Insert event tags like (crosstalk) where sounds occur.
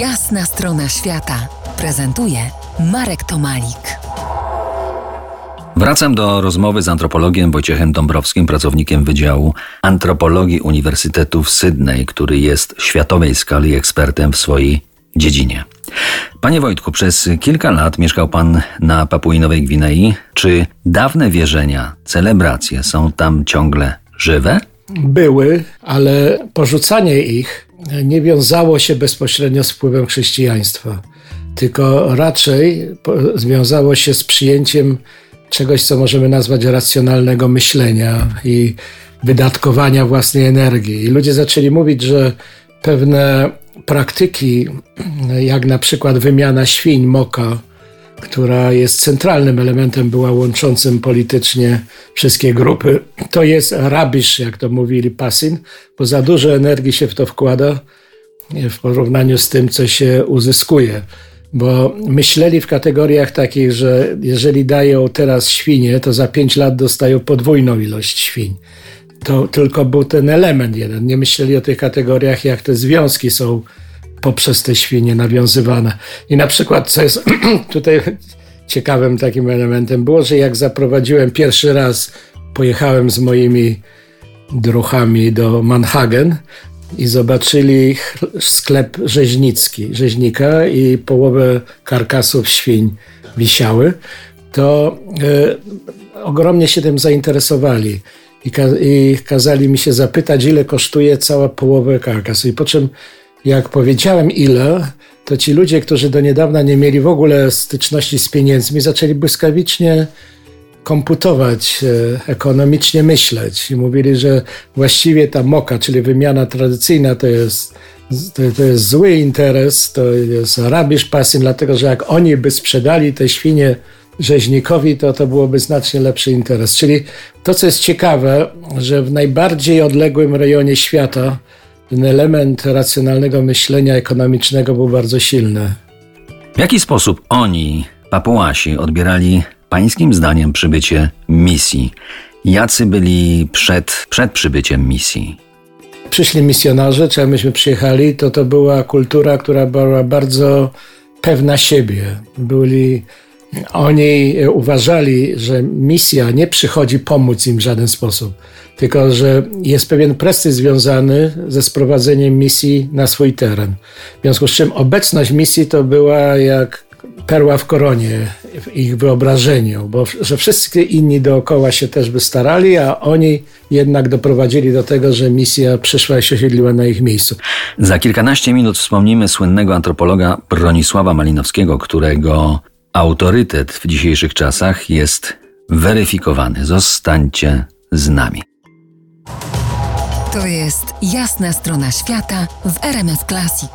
Jasna strona świata prezentuje Marek Tomalik. Wracam do rozmowy z antropologiem Wojciechem Dąbrowskim, pracownikiem Wydziału Antropologii Uniwersytetu w Sydney, który jest światowej skali ekspertem w swojej dziedzinie. Panie Wojtku, przez kilka lat mieszkał Pan na Papuinowej Gwinei. Czy dawne wierzenia, celebracje są tam ciągle żywe? Były, ale porzucanie ich nie wiązało się bezpośrednio z wpływem chrześcijaństwa, tylko raczej związało się z przyjęciem czegoś, co możemy nazwać racjonalnego myślenia i wydatkowania własnej energii. I ludzie zaczęli mówić, że pewne praktyki, jak na przykład wymiana świń, moka, która jest centralnym elementem, była łączącym politycznie wszystkie grupy. To jest rabisz, jak to mówili Pasin, bo za dużo energii się w to wkłada w porównaniu z tym, co się uzyskuje. Bo myśleli w kategoriach takich, że jeżeli dają teraz świnie, to za pięć lat dostają podwójną ilość świń. To tylko był ten element jeden. Nie myśleli o tych kategoriach, jak te związki są poprzez te świnie nawiązywane. I na przykład, co jest (clears throat) tutaj ciekawym takim elementem, było, że jak zaprowadziłem pierwszy raz, pojechałem z moimi druchami do Manhagen i zobaczyli sklep rzeźnicki, rzeźnika i połowę karkasów świń wisiały, to y, ogromnie się tym zainteresowali. I, ka I, kazali mi się zapytać, ile kosztuje cała połowa karkasu. I po czym jak powiedziałem ile, to ci ludzie, którzy do niedawna nie mieli w ogóle styczności z pieniędzmi, zaczęli błyskawicznie komputować, e, ekonomicznie myśleć i mówili, że właściwie ta moka, czyli wymiana tradycyjna, to jest, to, to jest zły interes, to jest rabisz pasji, dlatego że jak oni by sprzedali te świnie rzeźnikowi, to to byłoby znacznie lepszy interes. Czyli to, co jest ciekawe, że w najbardziej odległym rejonie świata ten element racjonalnego myślenia ekonomicznego był bardzo silny. W jaki sposób oni, Papuasi, odbierali pańskim zdaniem przybycie misji? Jacy byli przed, przed przybyciem misji? Przyszli misjonarze, czy myśmy przyjechali, to to była kultura, która była bardzo pewna siebie. Byli oni uważali, że misja nie przychodzi pomóc im w żaden sposób, tylko że jest pewien prestiż związany ze sprowadzeniem misji na swój teren. W związku z czym obecność misji to była jak perła w koronie w ich wyobrażeniu, bo że wszyscy inni dookoła się też by starali, a oni jednak doprowadzili do tego, że misja przyszła i się osiedliła na ich miejscu. Za kilkanaście minut wspomnimy słynnego antropologa Bronisława Malinowskiego, którego Autorytet w dzisiejszych czasach jest weryfikowany. Zostańcie z nami. To jest jasna strona świata w RMS Classic.